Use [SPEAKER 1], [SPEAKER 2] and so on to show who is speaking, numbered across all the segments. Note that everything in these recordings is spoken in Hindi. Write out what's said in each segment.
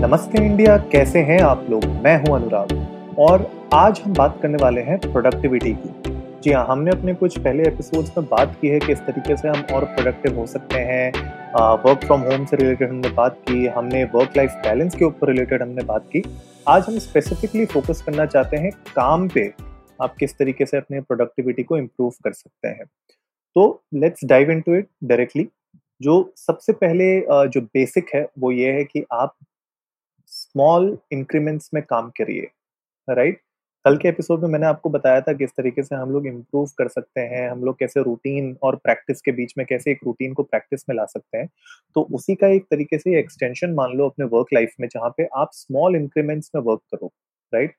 [SPEAKER 1] नमस्ते इंडिया, कैसे हैं आप लोग? मैं हूँ अनुराग। और आज हम बात करने वाले हैं प्रोडक्टिविटी की। जी हाँ हमने अपने कुछ पहले एपिसोड्स में बात की है कि इस तरीके से हम और प्रोडक्टिव हो सकते हैं। वर्क फ्रॉम होम से रिलेटेड हमने बात की, हमने वर्क लाइफ बैलेंस के ऊपर रिलेटेड हमने बात की। आज हम स्पेसिफिकली फोकस करना चाहते हैं काम पे, आप किस तरीके से अपने प्रोडक्टिविटी को इम्प्रूव कर सकते हैं। तो let's dive into it directly जो सबसे पहले जो बेसिक है, वो ये है कि आप स्मॉल इंक्रीमेंट्स में काम करिए राइट कल के एपिसोड में मैंने आपको बताया था किस तरीके से हम लोग इम्प्रूव कर सकते हैं, हम लोग कैसे रूटीन और प्रैक्टिस के बीच में कैसे एक रूटीन को प्रैक्टिस में ला सकते हैं। तो उसी का एक तरीके से एक्सटेंशन मान लो अपने वर्क लाइफ में, जहाँ पे आप स्मॉल इंक्रीमेंट्स में वर्क करो राइट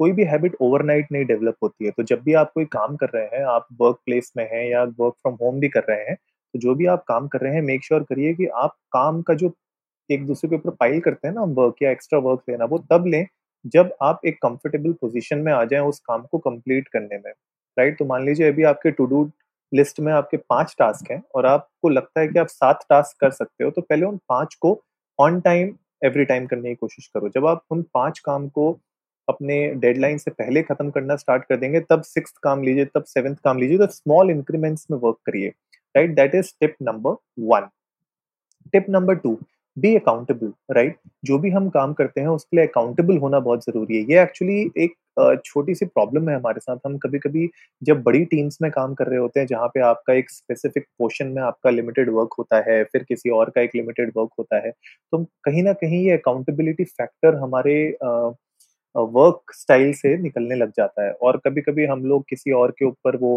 [SPEAKER 1] कोई भी हैबिट ओवरनाइट नहीं डेवलप होती है। तो जब भी आप कोई काम कर रहे हैं, आप वर्क प्लेस में हैं या वर्क फ्रॉम होम भी कर रहे हैं तो जो भी आप काम कर रहे हैं मेक श्योर करिए कि आप काम का जो एक दूसरे के ऊपर पाइल करते हैं ना वर्क या एक्स्ट्रा वर्क लेना, वो तब लें जब आप एक कंफर्टेबल पोजीशन में आ जाएँ उस काम को कंप्लीट करने में। राइट तो मान लीजिए अभी आपके टू डू लिस्ट में आपके पाँच टास्क हैं और आपको लगता है कि आप सात टास्क कर सकते हो तो पहले उन पाँच को ऑन टाइम एवरी टाइम करने की कोशिश करो। जब आप उन पाँच काम को अपने डेडलाइन से पहले खत्म करना स्टार्ट कर देंगे, तब सिक्स काम लीजिए, तब सेवन्थ काम लीजिए तो स्मॉल इंक्रीमेंट्स में वर्क करिए। Right that is tip number one tip number two be accountable right जो भी हम काम करते हैं, उसके लिए अकाउंटेबल होना बहुत ज़रूरी है। ये एक्चुअली एक छोटी सी प्रॉब्लम है हमारे साथ। हम कभी कभी जब बड़ी टीम्स में काम कर रहे होते हैं, जहाँ पे आपका एक स्पेसिफिक पोर्शन में आपका लिमिटेड वर्क होता है, फिर किसी और का एक लिमिटेड वर्क होता है तो कहीं ना कहीं ये अकाउंटेबिलिटी फैक्टर हमारे वर्क स्टाइल से निकलने लग जाता है। और कभी कभी हम लोग किसी और के ऊपर वो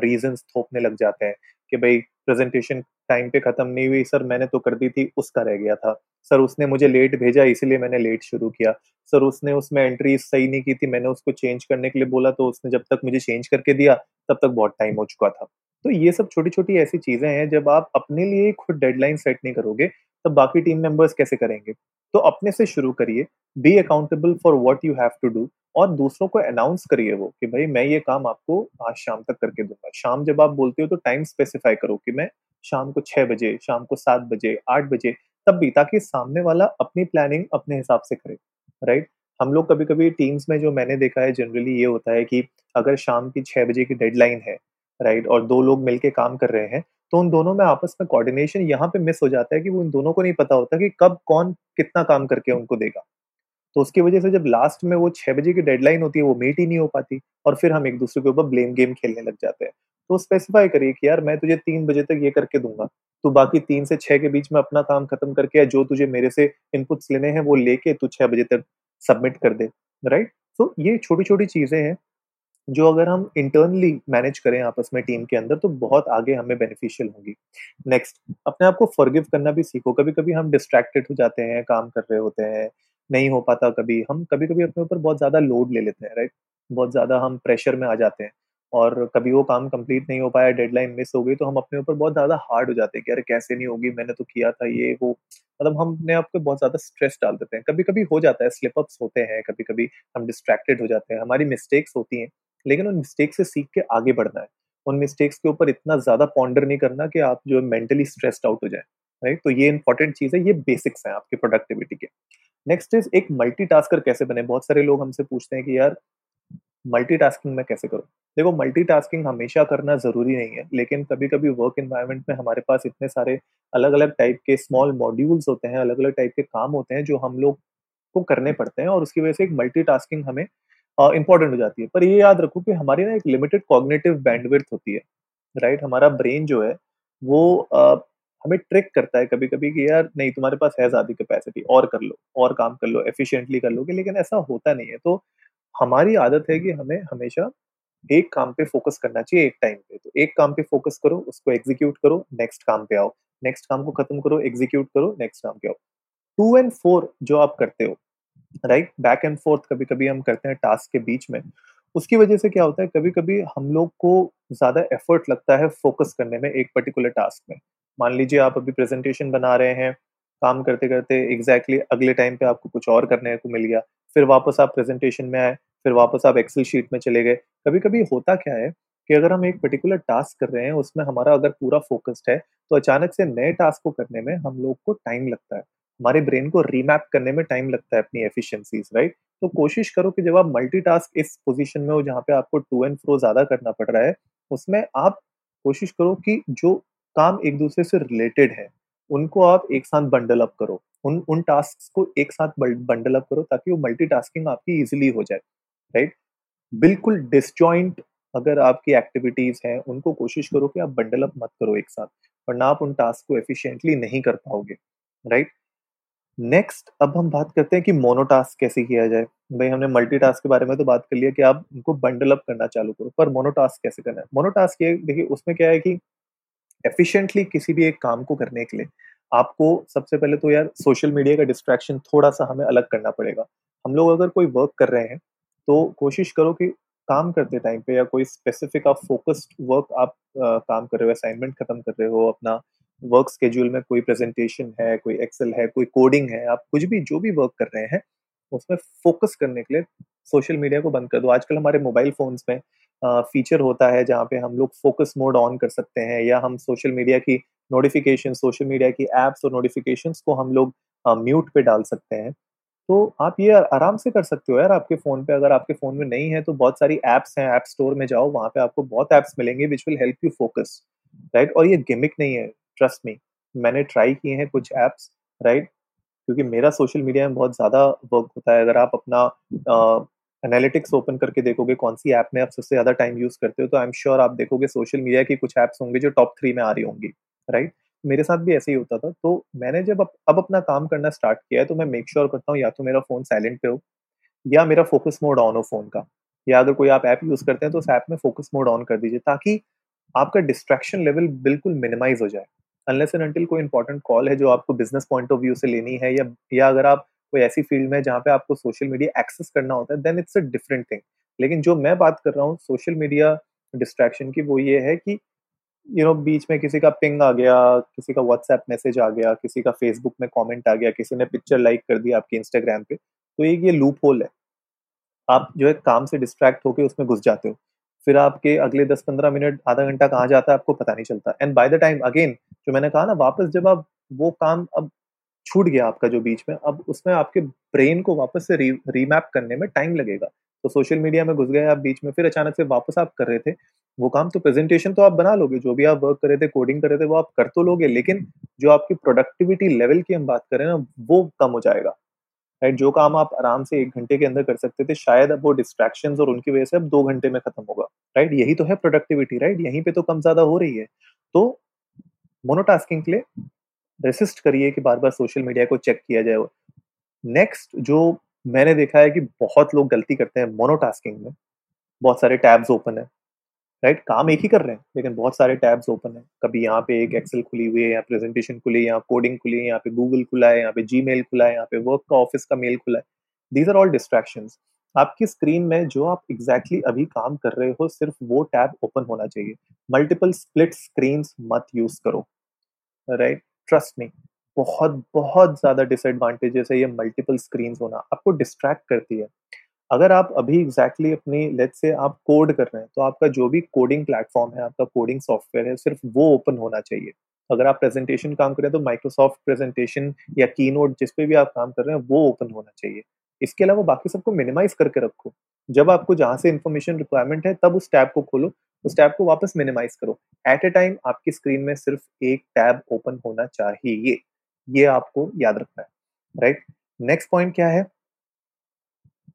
[SPEAKER 1] रीजंस थोपने लग जाते हैं कि भाई प्रेजेंटेशन टाइम पे खत्म नहीं हुई। सर, मैंने तो कर दी थी, उसका रह गया था। सर, उसने मुझे लेट भेजा, इसीलिए मैंने लेट शुरू किया। सर, उसने उसमें एंट्री सही नहीं की थी, मैंने उसको चेंज करने के लिए बोला तो उसने जब तक मुझे चेंज करके दिया, तब तक बहुत टाइम हो चुका था। तो ये सब छोटी छोटी ऐसी चीज़ें हैं, जब आप अपने लिए खुद डेडलाइन सेट नहीं करोगे, तब बाकी टीम मेंबर्स कैसे करेंगे? तो अपने से शुरू करिए be accountable for what you have to do और दूसरों को अनाउंस करिए वो कि भाई मैं ये काम आपको आज शाम तक करके दूँगा। शाम जब आप बोलते हो तो टाइम स्पेसिफाई करो कि मैं शाम को छह बजे, शाम को सात बजे, आठ बजे, तब भी ताकि सामने वाला अपनी प्लानिंग अपने हिसाब से करे राइट हम लोग कभी कभी टीम्स में जो मैंने देखा है जनरली ये होता है कि अगर शाम की छह बजे की डेडलाइन है राइट और दो लोग मिलके काम कर रहे हैं तो उन दोनों में आपस में कोऑर्डिनेशन यहाँ पे मिस हो जाता है कि वो इन दोनों को नहीं पता होता कि कब कौन कितना काम करके उनको देगा। तो उसकी वजह से जब लास्ट में वो छह बजे की डेडलाइन होती है वो मीट ही नहीं हो पाती और फिर हम एक दूसरे के ऊपर ब्लेम गेम खेलने लग जाते हैं। तो स्पेसिफाई करिए कि यार मैं तुझे तीन बजे तक ये करके दूँगा तो बाकी तीन से छह के बीच में अपना काम खत्म करके या जो तुझे मेरे से इनपुट्स लेने हैं वो लेके तू छह बजे तक सबमिट कर दे राइट तो ये छोटी छोटी चीज़ें हैं जो अगर हम इंटरनली मैनेज करें आपस में टीम के अंदर तो बहुत आगे हमें बेनिफिशियल होंगी। नेक्स्ट अपने आप को फॉरगिव करना भी सीखो। कभी कभी हम डिस्ट्रैक्टेड हो जाते हैं, काम कर रहे होते हैं, नहीं हो पाता कभी। हम कभी कभी अपने ऊपर बहुत ज़्यादा लोड ले लेते हैं राइट बहुत ज़्यादा हम प्रेशर में आ जाते हैं। और कभी वो काम कंप्लीट नहीं हो पाया डेडलाइन मिस हो गई तो हम अपने ऊपर बहुत ज़्यादा हार्ड हो जाते हैं कि अरे कैसे नहीं होगी? मैंने तो किया था ये, वो। मतलब हम अपने आप को बहुत ज़्यादा स्ट्रेस डाल देते हैं। कभी कभी हो जाता है स्लिप अप्स होते हैं कभी कभी हम डिस्ट्रैक्टेड हो जाते हैं। हमारी मिस्टेक्स होती हैं। लेकिन उन मिस्टेक से सीख के आगे बढ़ना है। उन मिस्टेक्स के ऊपर इतना ज़्यादा पॉन्डर नहीं करना कि आप जो मेंटली स्ट्रेस्ड आउट हो जाए राइट तो ये इंपॉर्टेंट चीज़ है, ये बेसिक्स हैं आपकी प्रोडक्टिविटी के। नेक्स्ट इज़ एक मल्टीटास्कर कैसे बने? बहुत सारे लोग हमसे पूछते हैं कि यार मल्टीटास्किंग में कैसे करूँ? देखो मल्टीटास्किंग हमेशा करना ज़रूरी नहीं है, लेकिन कभी कभी वर्क इन्वायरमेंट में हमारे पास इतने सारे अलग अलग टाइप के स्मॉल मॉड्यूल्स होते हैं अलग अलग टाइप के काम होते हैं, जो हम लोग को करने पड़ते हैं और उसकी वजह से एक मल्टीटास्किंग हमें इंपॉर्टेंट हो जाती है। पर ये याद रखो कि हमारी ना एक लिमिटेड कॉग्नेटिव बैंडविड्थ होती है राइट हमारा ब्रेन जो है, वो हमें ट्रिक करता है कभी कभी कि यार, नहीं, तुम्हारे पास है ज़्यादा कैपेसिटी और कर लो, और काम कर लो एफिशिएंटली कर लोगे, लेकिन ऐसा होता नहीं है। तो हमारी आदत है कि हमें हमेशा एक काम पे फोकस करना चाहिए एक टाइम पे। तो एक काम पे फोकस करो, उसको एग्जीक्यूट करो नेक्स्ट काम पे आओ। नेक्स्ट काम को खत्म करो एग्जीक्यूट करो नेक्स्ट काम पे आओ। टू एंड फोर जो आप करते हो राइट बैक एंड फोर्थ कभी कभी हम करते हैं टास्क के बीच में। उसकी वजह से क्या होता है कभी कभी हम लोग को ज़्यादा एफर्ट लगता है फोकस करने में एक पर्टिकुलर टास्क में। मान लीजिए आप अभी प्रेजेंटेशन बना रहे हैं, काम करते करते एग्जैक्टली exactly अगले टाइम पे आपको कुछ और करने को मिल गया, फिर वापस आप प्रेजेंटेशन में आए, फिर वापस आप एक्सेल शीट में चले गए। कभी कभी होता क्या है कि अगर हम एक पर्टिकुलर टास्क कर रहे हैं, उसमें हमारा अगर पूरा फोकस्ड है तो अचानक से नए टास्क को करने में हम लोग को टाइम लगता है। हमारे ब्रेन को रीमैप करने में टाइम लगता है अपनी एफिशिएंसीज राइट तो कोशिश करो कि जब आप मल्टीटास्क इस पोजीशन में हो जहाँ पे आपको टू एंड फ्रो ज़्यादा करना पड़ रहा है, उसमें आप कोशिश करो कि जो काम एक दूसरे से रिलेटेड है, उनको आप एक साथ बंडल अप करो। उन उन टास्क को एक साथ बंडल अप करो ताकि वो मल्टीटास्किंग आपकी इजिली हो जाए राइट बिल्कुल डिसजॉइंट अगर आपकी एक्टिविटीज़ हैं, उनको कोशिश करो कि आप बंडल अप मत करो एक साथ, वरना आप उन टास्क को एफिशिएंटली नहीं कर पाओगे राइट नेक्स्ट अब हम बात करते हैं कि मोनोटास्क कैसे किया जाए। भाई हमने मल्टीटास्क के बारे में तो बात कर लिया कि आप उनको बंडल अप करना चालू करो पर मोनोटास्क कैसे करना है? मोनोटास्क ये देखिए उसमें क्या है कि एफिशिएंटली किसी भी एक काम को करने के लिए आपको सबसे पहले तो यार सोशल मीडिया का डिस्ट्रैक्शन थोड़ा सा हमें अलग करना पड़ेगा। हम लोग अगर कोई वर्क कर रहे हैं तो कोशिश करो कि काम करते टाइम पे या कोई स्पेसिफिक आप फोकस्ड वर्क आप आ, काम कर रहे हो असाइनमेंट खत्म कर रहे हो अपना वर्क स्केड्यूल में कोई प्रेजेंटेशन है कोई एक्सेल है कोई कोडिंग है आप कुछ भी जो भी वर्क कर रहे हैं उसमें फोकस करने के लिए सोशल मीडिया को बंद कर दो। आजकल हमारे मोबाइल फोन्स में फीचर होता है जहाँ पे हम लोग फोकस मोड ऑन कर सकते हैं या हम सोशल मीडिया की नोटिफिकेशन सोशल मीडिया की एप्स और नोटिफिकेशन को हम लोग म्यूट पे डाल सकते हैं। तो आप ये आराम से कर सकते हो यार आपके फ़ोन पे। अगर आपके फ़ोन में नहीं है तो बहुत सारी ऐप्स हैं, ऐप स्टोर में जाओ वहाँ पे आपको बहुत ऐप्स मिलेंगे which will help you focus, right? और ये गिमिक नहीं है, ट्रस्ट मी। मैंने ट्राई किए हैं कुछ ऐप्स, राइट? क्योंकि मेरा सोशल मीडिया में बहुत ज़्यादा वर्क होता है, अगर आप अपना एनालिटिक्स uh, ओपन करके देखोगे कौन-सी ऐप में आप सबसे ज़्यादा टाइम यूज़ करते हो, तो आई एम श्योर आप देखोगे सोशल मीडिया की कुछ ऐप्स होंगे जो टॉप थ्री में आ रही होंगी, राइट? मेरे साथ भी ऐसे ही होता था। तो मैंने जब अब अब अपना काम करना स्टार्ट किया है, तो मैं मेक श्योर करता हूँ या तो मेरा फ़ोन साइलेंट पे हो या मेरा फ़ोकस मोड ऑन हो फ़ोन का। या अगर कोई आप ऐप यूज़ करते हैं, तो उस ऐप में फ़ोकस मोड ऑन कर दीजिए ताकि आपका डिस्ट्रैक्शन लेवल बिल्कुल मिनिमाइज़ हो जाए। अनलेस एंड अंटिल कोई इंपॉर्टेंट कॉल है जो आपको बिज़नेस पॉइंट ऑफ़ व्यू से लेनी है या या अगर आप कोई ऐसी फ़ील्ड में जहाँ पे आपको सोशल मीडिया एक्सेस करना होता है, then it's a different thing. लेकिन जो मैं बात कर रहा हूँ सोशल मीडिया डिस्ट्रैक्शन की वो ये है कि यू नो बीच में किसी का पिंग आ गया, किसी का व्हाट्सएप मैसेज आ गया, किसी का फेसबुक में कमेंट आ गया, किसी ने पिक्चर लाइक कर दिया आपके इंस्टाग्राम पे, तो एक ये लूप होल है। आप जो है काम से डिस्ट्रैक्ट होके उसमें घुस जाते हो। फिर आपके अगले 10-15 मिनट, आधा घंटा कहाँ जाता है आपको पता नहीं चलता and by the time again जो मैंने कहा ना वापस जब आप वो काम अब छूट गया आपका जो बीच में, अब उसमें आपके ब्रेन को वापस से री रीमैप करने में टाइम लगेगा। तो सोशल मीडिया में घुस गए आप बीच में, फिर अचानक से वापस आप कर रहे थे, वो काम तो प्रेजेंटेशन तो आप बना लोगे, जो भी आप वर्क कर रहे थे, कोडिंग कर रहे थे, वो आप कर तो लोगे, लेकिन जो आपकी प्रोडक्टिविटी लेवल की हम बात करें ना, वो कम हो जाएगा। राइट? जो काम आप आराम से 1 घंटे के अंदर कर सकते थे, शायद अब वो डिस्ट्रैक्शंस और उनकी वजह से अब 2 घंटे में खत्म होगा। राइट? यही तो है प्रोडक्टिविटी, राइट? यहीं पे तो कम ज़्यादा हो रही है। तो मोनोटास्किंग के लिए रेसिस्ट करिए कि बार-बार सोशल मीडिया को चेक किया जाए। नेक्स्ट जो मैंने देखा है कि बहुत लोग गलती करते हैं मोनोटास्किंग में, बहुत सारे टैब्स ओपन है। Right right? काम एक ही कर रहे हैं, लेकिन बहुत सारे टैब्स ओपन है। कभी यहाँ पे एक एक्सेल खुली हुई है, यहाँ प्रेजेंटेशन खुली है, यहाँ कोडिंग खुली है, यहाँ पे गूगल खुला है, यहाँ पे जी खुला है, यहाँ पे वर्क का ऑफ़िस का मेल खुला है। दीज आर ऑल डिस्ट्रैक्शन आपकी स्क्रीन में जो आप एग्जैक्टली exactly अभी काम कर रहे हो, सिर्फ़ वो टैब ओपन होना चाहिए। मल्टीपल स्प्लिट स्क्रीन मत यूज़ करो। राइट ट्रस्ट मी बहुत बहुत ज़्यादा डिसएडवांटेजेस है ये मल्टीपल स्क्रीन होना। आपको डिस्ट्रैक्ट करती है। अगर आप अभी एग्जैक्टली exactly अपनी लेट से आप कोड कर रहे हैं तो आपका जो भी कोडिंग प्लेटफॉर्म है, आपका कोडिंग सॉफ्टवेयर है, सिर्फ़ वो ओपन होना चाहिए। अगर आप प्रेजेंटेशन काम कर रहे हैं तो माइक्रोसॉफ्ट प्रेजेंटेशन या की जिस पे भी आप काम कर रहे हैं, वो ओपन होना चाहिए। इसके अलावा बाकी सबको मिनिमाइज करके रखो। जब आपको जहाँ से इन्फॉर्मेशन रिक्वायरमेंट है, तब उस टैब को खोलो, उस टैब को वापस मिनिमाइज करो। एट ए टाइम आपकी स्क्रीन में सिर्फ़ एक टैब ओपन होना चाहिए। ये आपको याद रखना है राइट नेक्स्ट पॉइंट क्या है?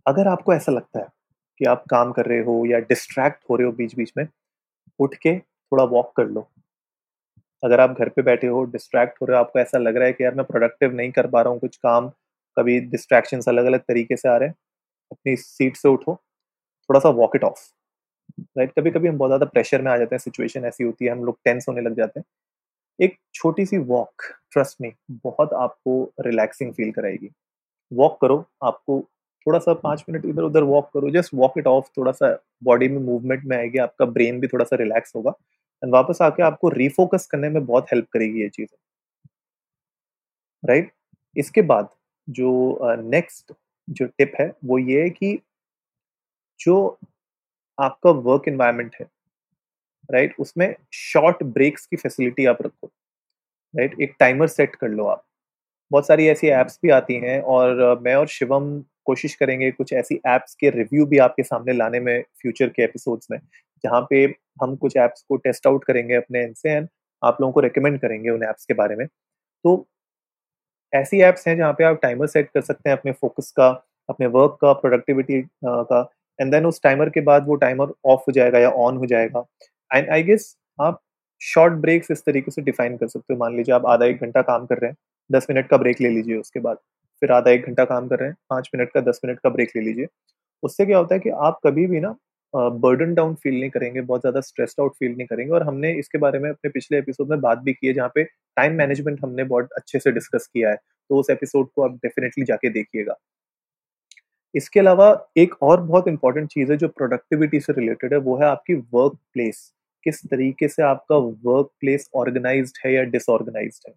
[SPEAKER 1] अगर आपको ऐसा लगता है कि आप काम कर रहे हो या डिस्ट्रैक्ट हो रहे हो बीच बीच में, उठ के थोड़ा वॉक कर लो। अगर आप घर पे बैठे हो डिस्ट्रैक्ट हो रहे हो, आपको ऐसा लग रहा है कि यार मैं प्रोडक्टिव नहीं कर पा रहा हूँ, कुछ काम, कभी डिस्ट्रैक्शन अलग अलग तरीके से आ रहे हैं, अपनी सीट से उठो, थोड़ा सा वॉक इट ऑफ़ राइट कभी कभी हम बहुत ज़्यादा प्रेशर में आ जाते हैं सिचुएशन ऐसी होती है, हम लोग टेंस होने लग जाते हैं। एक छोटी सी वॉक ट्रस्ट में बहुत आपको रिलैक्सिंग फील कराएगी। वॉक करो, आपको थोड़ा सा पाँच मिनट इधर उधर वॉक करो जस्ट वॉक इट ऑफ़ थोड़ा सा बॉडी में मूवमेंट में आएगी आपका ब्रेन भी थोड़ा सा रिलैक्स होगा एंड वापस आके आपको रिफोकस करने में बहुत हेल्प करेगी ये चीज़ राइट right? इसके बाद जो नेक्स्ट uh, जो टिप है वो ये है कि जो आपका वर्क इन्वायरमेंट है राइट right? उसमें शॉर्ट ब्रेक्स की फैसिलिटी आप रखो राइट right? एक टाइमर सेट कर लो आप बहुत सारी ऐसी ऐप्स भी आती हैं और मैं और शिवम कोशिश करेंगे, कुछ ऐसी ऐप्स के रिव्यू भी आपके सामने लाने में फ्यूचर के एपिसोड्स में, जहाँ पे हम कुछ ऐप्स को टेस्ट आउट करेंगे अपने एंड से एंड आप लोगों को रिकमेंड करेंगे उन ऐप्स के बारे में। तो ऐसी ऐप्स हैं जहाँ पे आप टाइमर सेट कर सकते हैं अपने फोकस का, अपने वर्क का प्रोडक्टिविटी का एंड देन उस टाइमर के बाद वो टाइमर ऑफ़ हो जाएगा या ऑन हो जाएगा। एंड आई गेस आप शॉर्ट ब्रेक्स इस तरीके से डिफाइन कर सकते हो। मान लीजिए आप आधा एक घंटा काम कर रहे हैं, दस मिनट का ब्रेक ले लीजिए उसके बाद। फिर आधा एक घंटा काम कर रहे हैं, पाँच मिनट का, दस मिनट का ब्रेक ले लीजिए। उससे क्या होता है कि आप कभी भी ना बर्डन डाउन फील नहीं करेंगे, बहुत ज़्यादा स्ट्रेस्ड आउट फील नहीं करेंगे और हमने इसके बारे में अपने पिछले एपिसोड में बात भी की है, जहाँ पे टाइम मैनेजमेंट हमने बहुत अच्छे से डिस्कस किया है। तो उस एपिसोड को आप डेफिनेटली जाके देखिएगा। इसके अलावा एक और बहुत इंपॉर्टेंट चीज़ है, जो प्रोडक्टिविटी से रिलेटेड है, वो है आपकी वर्क प्लेस किस तरीके से आपका वर्क प्लेस ऑर्गेनाइज्ड है या डिसऑर्गेनाइज्ड है?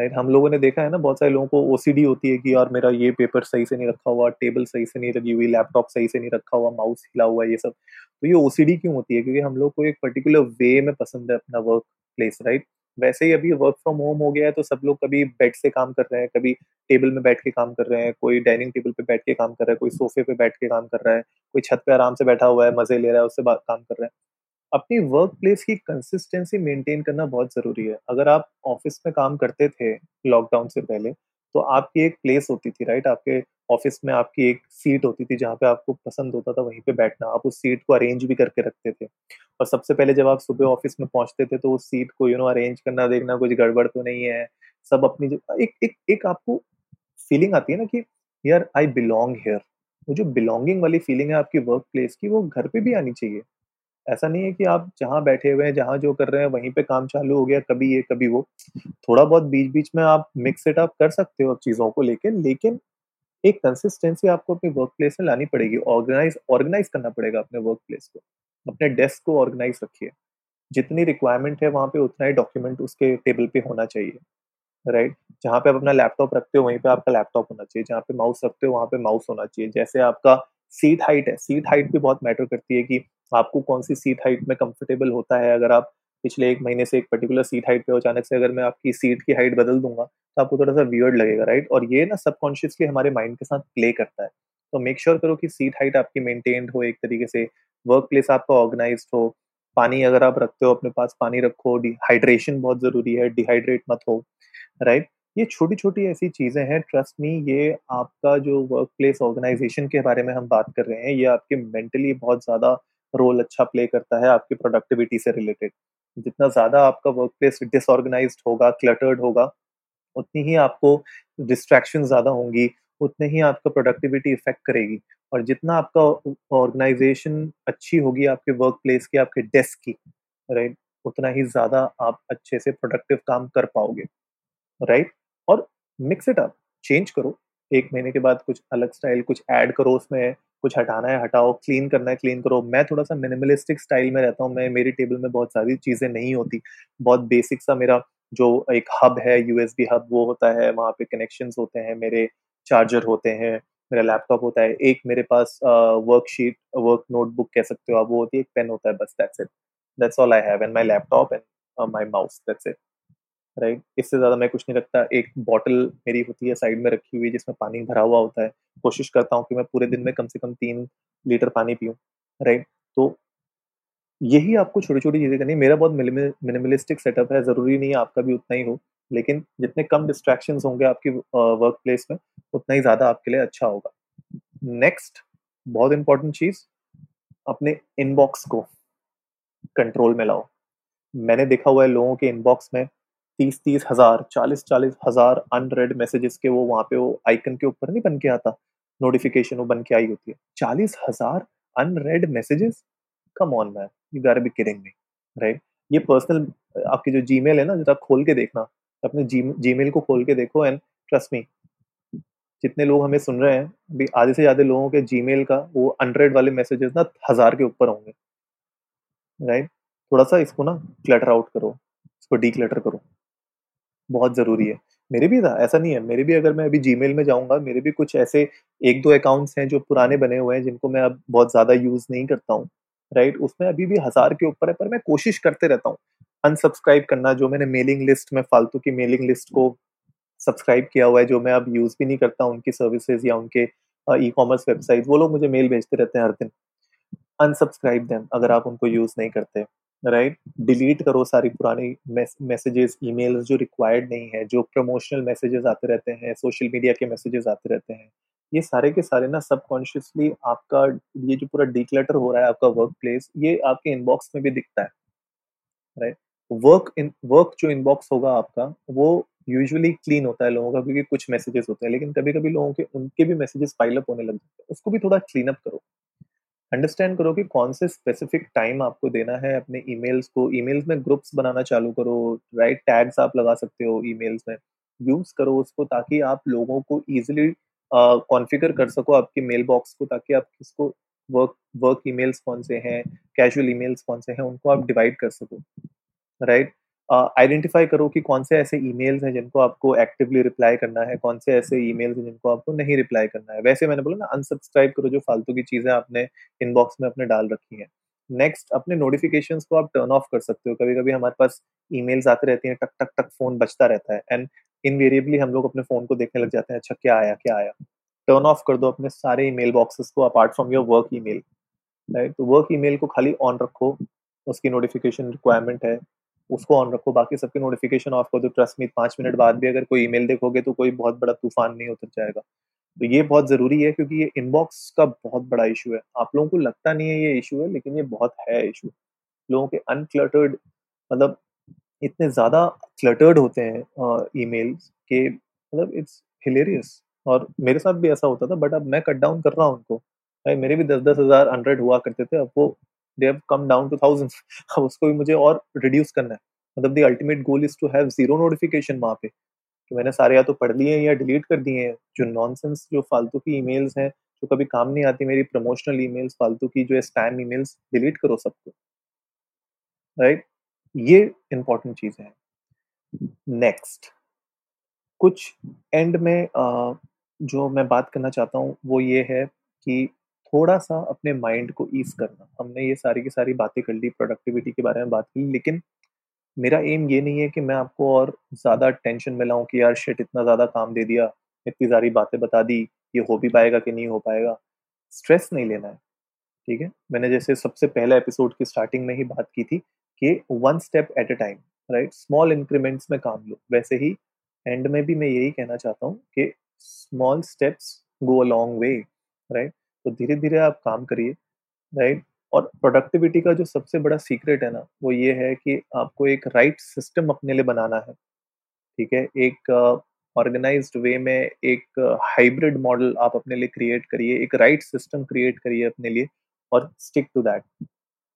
[SPEAKER 1] राइट हम लोगों ने देखा है ना, बहुत सारे लोगों को ओसीडी होती है कि यार मेरा ये पेपर सही से नहीं रखा हुआ, टेबल सही से नहीं लगी हुई, लैपटॉप सही से नहीं रखा हुआ, माउस हिला हुआ, ये सब। तो ये ओसीडी क्यों होती है? क्योंकि हम लोग को एक पर्टिकुलर वे में पसंद है अपना वर्क प्लेस राइट वैसे ही अभी वर्क फ्रॉम होम हो गया है तो सब लोग कभी बेड से काम कर रहे हैं, कभी टेबल में बैठ के काम कर रहे हैं, कोई डाइनिंग टेबल पे बैठ के काम कर रहा है, कोई सोफे पे बैठ के काम कर रहा है, कोई छत पे आराम से बैठा हुआ है, मज़े ले रहा है, उससे काम कर रहा है। अपनी वर्क प्लेस की कंसिस्टेंसी मेंटेन करना बहुत ज़रूरी है। अगर आप ऑफ़िस में काम करते थे लॉकडाउन से पहले तो आपकी एक प्लेस होती थी राइट आपके ऑफ़िस में आपकी एक सीट होती थी जहाँ पे आपको पसंद होता था वहीं पे बैठना। आप उस सीट को अरेंज भी करके रखते थे। और सबसे पहले जब आप सुबह ऑफ़िस में पहुँचते थे तो उस सीट को यू नो अरेंज करना, देखना, कुछ गड़बड़ तो नहीं है। सब अपनी एक एक एक आपको फीलिंग आती है ना कि, यार आई बिलोंग हेयर वो जो बिलोंगिंग वाली फीलिंग है आपकी वर्क प्लेस की, वो घर पे भी आनी चाहिए। ऐसा नहीं है कि आप जहाँ बैठे हुए हैं, जहाँ जो कर रहे हैं, वहीं पे काम चालू हो गया, कभी ये, कभी वो। थोड़ा बहुत बीच बीच में आप मिक्स इट अप कर सकते हो चीज़ों को लेके, लेकिन एक कंसिस्टेंसी आपको अपनी वर्क प्लेस में लानी पड़ेगी। ऑर्गेनाइज ऑर्गेनाइज करना पड़ेगा अपने वर्क प्लेस को। अपने डेस्क को ऑर्गेनाइज रखिए। जितनी रिक्वायरमेंट है वहाँ पे उतना ही डॉक्यूमेंट उसके टेबल पे होना चाहिए। Right right? जहाँ पे आप अपना लैपटॉप रखते हो, वहीं पे आपका लैपटॉप होना चाहिए। जहाँ पे माउस रखते हो, वहाँ पे माउस होना चाहिए। जैसे आपका सीट हाइट है सीट हाइट भी बहुत मैटर करती है कि आपको कौन सी सीट हाइट में कंफर्टेबल होता है? अगर आप पिछले एक महीने से एक पर्टिकुलर सीट हाइट पे हो, अचानक से अगर मैं आपकी सीट की हाइट बदल दूँगा तो आपको थोड़ा सा वियर्ड लगेगा राइट और ये ना सबकॉन्शियसली हमारे माइंड के साथ प्ले करता है। तो मेक श्योर sure करो कि सीट हाइट आपकी मेंटेन्ड हो एक तरीके से। वर्क प्लेस आपका ऑर्गेनाइज हो। पानी अगर आप रखते हो अपने पास, पानी रखो। हाइड्रेशन बहुत ज़रूरी है। डिहाइड्रेट मत हो राइट ये छोटी छोटी ऐसी चीज़ें हैं। ट्रस्ट मी ये आपका जो वर्क प्लेस ऑर्गेनाइजेशन के बारे में हम बात कर रहे हैं, ये आपके मेंटली बहुत ज़्यादा रोल अच्छा प्ले करता है आपकी प्रोडक्टिविटी से रिलेटेड जितना ज़्यादा आपका वर्क प्लेस डिसऑर्गेनाइज होगा क्लटर्ड होगा, उतनी ही आपको डिस्ट्रैक्शन ज़्यादा होंगी, उतने ही आपका प्रोडक्टिविटी इफ़ेक्ट करेगी। और जितना आपका ऑर्गेनाइजेशन अच्छी होगी आपके वर्क प्लेस की, आपके डेस्क की राइट उतना ही ज़्यादा आप अच्छे से प्रोडक्टिव काम कर पाओगे राइट और मिक्स इट अप चेंज करो। एक महीने के बाद कुछ अलग स्टाइल कुछ ऐड करो उसमें, कुछ हटाना है, हटाओ क्लीन करना है क्लीन करो। मैं थोड़ा सा मिनिमलिस्टिक स्टाइल में रहता हूँ, मैं, मेरी टेबल में बहुत सारी चीज़ें नहीं होती। बहुत बेसिक सा मेरा जो एक हब है यूएसबी हब वो होता है, वहाँ पे कनेक्शंस होते हैं, मेरे चार्जर होते हैं, मेरा लैपटॉप होता है। एक मेरे पास वर्कशीट वर्क नोटबुक कह सकते हो आप, वो होती है, एक पेन होता है, बस that's it that's all I have and my laptop and my mouse that's it right इससे ज़्यादा मैं कुछ नहीं रखता। एक बॉटल मेरी होती है साइड में रखी हुई, जिसमें पानी भरा हुआ होता है। कोशिश करता हूँ कि मैं पूरे दिन में कम से कम तीन लीटर पानी पीऊँ राइट तो यही आपको छोटी छोटी चीज़ें करनी मेरा बहुत मिनिमलिस्टिक सेटअप है। ज़रूरी नहीं है आपका भी उतना ही हो, लेकिन जितने कम डिस्ट्रैक्शन होंगे आपकी वर्क प्लेस में, उतना ही ज़्यादा आपके लिए अच्छा होगा। नेक्स्ट बहुत इंपॉर्टेंट चीज़, अपने इनबॉक्स को कंट्रोल में लाओ। मैंने देखा हुआ है लोगों के इनबॉक्स में तीस तीस हज़ार चालीस चालीस हज़ार अनरेड मैसेजेस के वो वहाँ पे वो आइकन के ऊपर नहीं बन के आता? नोटिफिकेशन वो बन के आई होती है। चालीस हज़ार unread messages come on man you gotta be kidding me right ये पर्सनल आपकी जो जीमेल है ना, जरा खोल के देखना। अपने जी जीमेल को खोल के देखो एंड ट्रस्ट मी जितने लोग हमें सुन रहे हैं, अभी आधे से ज़्यादा लोगों के जीमेल का वो अनरेड वाले मैसेजेस ना हज़ार के ऊपर होंगे राइट थोड़ा सा इसको ना क्लटर आउट करो, इसको डी क्लटर करो। बहुत ज़रूरी है। मेरे भी था, ऐसा नहीं है। मेरे भी अगर मैं अभी जी में जाऊँगा, मेरे भी कुछ ऐसे एक दो अकाउंट्स हैं जो पुराने बने हुए हैं, जिनको मैं अब बहुत ज़्यादा यूज़ नहीं करता हूँ राइट उसमें अभी भी हज़ार के ऊपर है, पर मैं कोशिश करते रहता हूँ। अनसब्सक्राइब करना, जो मैंने मेलिंग लिस्ट में, फालतू की मेलिंग लिस्ट को सब्सक्राइब किया हुआ है, जो मैं अब यूज़ भी नहीं करता उनकी सर्विसेज़ या उनके ई कॉमर्स वेबसाइट वो लोग मुझे मेल भेजते रहते हैं हर दिन। अनसब्सक्राइब देम अगर आप उनको यूज़ नहीं करते। राइट डिलीट करो सारी पुरानी मैसेजेस ईमेल्स जो रिक्वायर्ड नहीं है, जो प्रमोशनल मैसेजेस आते रहते हैं सोशल मीडिया के मैसेजेस आते रहते हैं। ये सारे के सारे ना सबकॉन्शियसली आपका ये जो पूरा डिक्लटर हो रहा है आपका वर्क प्लेस ये आपके इनबॉक्स में भी दिखता है राइट वर्क इन वर्क जो इनबॉक्स होगा आपका, वो यूजुअली क्लीन होता है लोगों का क्योंकि कुछ मैसेजेस होते हैं, लेकिन कभी कभी लोगों के, उनके भी मैसेजेस पाइल अप होने लग जाते हैं। उसको भी थोड़ा क्लीन अप करो। अंडरस्टैंड करो कि कौन से स्पेसिफिक टाइम आपको देना है अपने ईमेल्स को। ईमेल्स में ग्रुप्स बनाना चालू करो राइट टैग्स आप लगा सकते हो ईमेल्स में। यूज़ करो उसको ताकि आप लोगों को इजिली कॉन्फ़िगर कर सको आपके मेल बॉक्स को ताकि आप किसको वर्क वर्क ईमेल्स कौन से हैं कैजुअल ईमेल्स कौन से हैं, उनको आप डिवाइड कर सको राइट आइडेंटिफाई करो कि कौन से ऐसे ईमेल्स हैं जिनको आपको एक्टिवली रिप्लाई करना है, कौन से ऐसे ईमेल्स हैं जिनको आपको नहीं रिप्लाई करना है। वैसे मैंने बोला ना अनसब्सक्राइब करो जो फालतू की चीज़ें आपने इनबॉक्स में अपने डाल रखी हैं। नेक्स्ट अपने नोटिफिकेशन को आप टर्न ऑफ़ कर सकते हो। कभी कभी हमारे पास ईमेल्स आते रहती हैं, टक टक टक फ़ोन बचता रहता है एंड इनवेरिएबली हम लोग अपने फ़ोन को देखने लग जाते हैं अच्छा क्या आया क्या आया? टर्न ऑफ़ कर दो अपने सारे ईमेल बॉक्सेस को apart from your work email right तो वर्क ईमेल को खाली ऑन रखो, उसकी नोटिफिकेशन रिक्वायरमेंट है। उसको ऑन रखो। बाकी सबके नोटिफिकेशन ऑफ़ कर। दो ट्रस्ट में पाँच मिनट बाद भी अगर कोई ईमेल देखोगे तो कोई बहुत बड़ा तूफ़ान नहीं उतर जाएगा। तो ये बहुत ज़रूरी है क्योंकि ये इनबॉक्स का बहुत बड़ा इशू है। आप लोगों को लगता नहीं है ये इशू है, लेकिन ये बहुत है इशू लोगों के अनक्लटर्ड मतलब इतने ज़्यादा क्लटर्ड होते हैं ईमेल्स के मतलब इट्स हिलेरियस और मेरे साथ भी ऐसा होता था बट अब मैं कट डाउन कर रहा हूँ उनको। भाई, मेरे भी दस दस हज़ार हंड्रेड हुआ करते थे, अब वो they have come down two thousand अब उसको भी मुझे और रिड्यूस करना है। मतलब the ultimate goal is to have zero notification वहाँ पे। तो मैंने सारे या तो पढ़ लिए हैं या डिलीट कर दिए हैं। जो नॉनसेंस जो फालतू की ईमेल्स हैं, जो कभी काम नहीं आती मेरी प्रमोशनल ईमेल्स फालतू की जो स्पैम ईमेल्स डिलीट करो सबको। राइट ये इंपॉर्टेंट चीज़ें हैं। नेक्स्ट कुछ एंड में जो मैं बात करना चाहता हूँ, वो ये है कि थोड़ा सा अपने माइंड को ईज करना। हमने ये सारी की सारी बातें कर ली प्रोडक्टिविटी के बारे में बात की, लेकिन मेरा एम ये नहीं है कि मैं आपको और ज़्यादा टेंशन में लाऊं कि यार शिट इतना ज़्यादा काम दे दिया, इतनी सारी बातें बता दी, ये हो भी पाएगा कि नहीं हो पाएगा। स्ट्रेस नहीं लेना है, ठीक है? मैंने जैसे सबसे पहले एपिसोड की स्टार्टिंग में ही बात की थी कि one step at a time right small increments में काम लो। वैसे ही एंड में भी मैं यही कहना चाहता हूँ कि small steps go a long way right तो धीरे धीरे आप काम करिए, राइट? और प्रोडक्टिविटी का जो सबसे बड़ा सीक्रेट है ना, वो ये है कि आपको एक राइट सिस्टम अपने लिए बनाना है, ठीक है? एक ऑर्गेनाइज्ड वे में एक हाइब्रिड मॉडल आप अपने लिए क्रिएट करिए, एक राइट सिस्टम क्रिएट करिए अपने लिए और स्टिक टू दैट।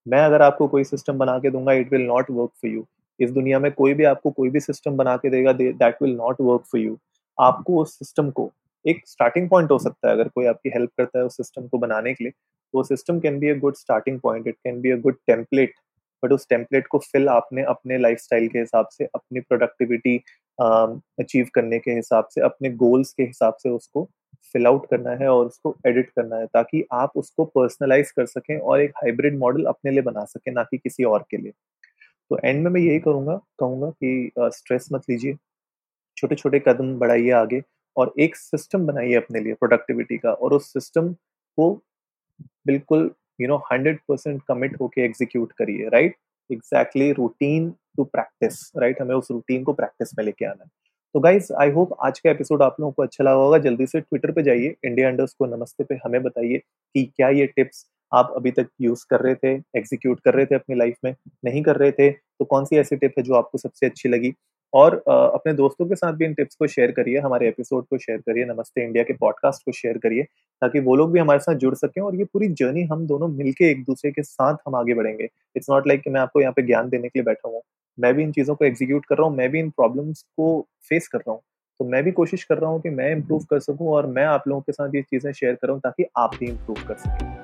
[SPEAKER 1] मैं अगर आपको कोई सिस्टम बना के दूँगा, it will not work for you. इस दुनिया में कोई भी आपको कोई भी सिस्टम बना के देगा that will not work for you. आपको उस सिस्टम को एक स्टार्टिंग पॉइंट हो सकता है, अगर कोई आपकी हेल्प करता है उस सिस्टम को बनाने के लिए तो system can be a good starting point it can be a good template but उस टेम्पलेट को फिल आपने अपने लाइफ के हिसाब से, अपनी प्रोडक्टिविटी अचीव करने के हिसाब से, अपने गोल्स के हिसाब से उसको फिल आउट करना है और उसको एडिट करना है, ताकि आप उसको पर्सनलाइज कर सकें और एक हाइब्रिड मॉडल अपने लिए बना सकें, ना कि किसी और के लिए। तो एंड में मैं यही करूँगा, कहूँगा कि स्ट्रेस मत लीजिए छोटे छोटे कदम बढ़ाइए आगे और एक सिस्टम बनाइए अपने लिए प्रोडक्टिविटी का और उस सिस्टम को बिल्कुल you know hundred percent commit होके एग्जीक्यूट करिए right exactly routine to practice right हमें उस रूटीन को प्रैक्टिस में लेके आना है। तो गाइज़ आई होप आज का एपिसोड आप लोगों को अच्छा लगा होगा। जल्दी से ट्विटर पे जाइए इंडिया अंडर्स को नमस्ते पे हमें बताइए कि क्या ये टिप्स आप अभी तक यूज़ कर रहे थे एग्जीक्यूट कर रहे थे अपनी लाइफ में, नहीं कर रहे थे? तो कौन सी ऐसी टिप है जो आपको सबसे अच्छी लगी? और अपने दोस्तों के साथ भी इन टिप्स को शेयर करिए, हमारे एपिसोड को शेयर करिए, नमस्ते इंडिया के पॉडकास्ट को शेयर करिए, ताकि वो लोग भी हमारे साथ जुड़ सकें और ये पूरी जर्नी हम दोनों मिलके एक दूसरे के साथ हम आगे बढ़ेंगे। इट्स नॉट लाइक कि मैं आपको यहाँ पे ज्ञान देने के लिए बैठा हूँ। मैं भी इन चीज़ों को एग्जीक्यूट कर रहा हूँ, मैं भी इन प्रॉब्लम्स को फेस कर रहा हूँ। तो मैं भी कोशिश कर रहा हूँ कि मैं इम्प्रूव कर सकूँ और मैं आप लोगों के साथ ये चीज़ें शेयर कर ताकि आप भी इम्प्रूव कर सकें।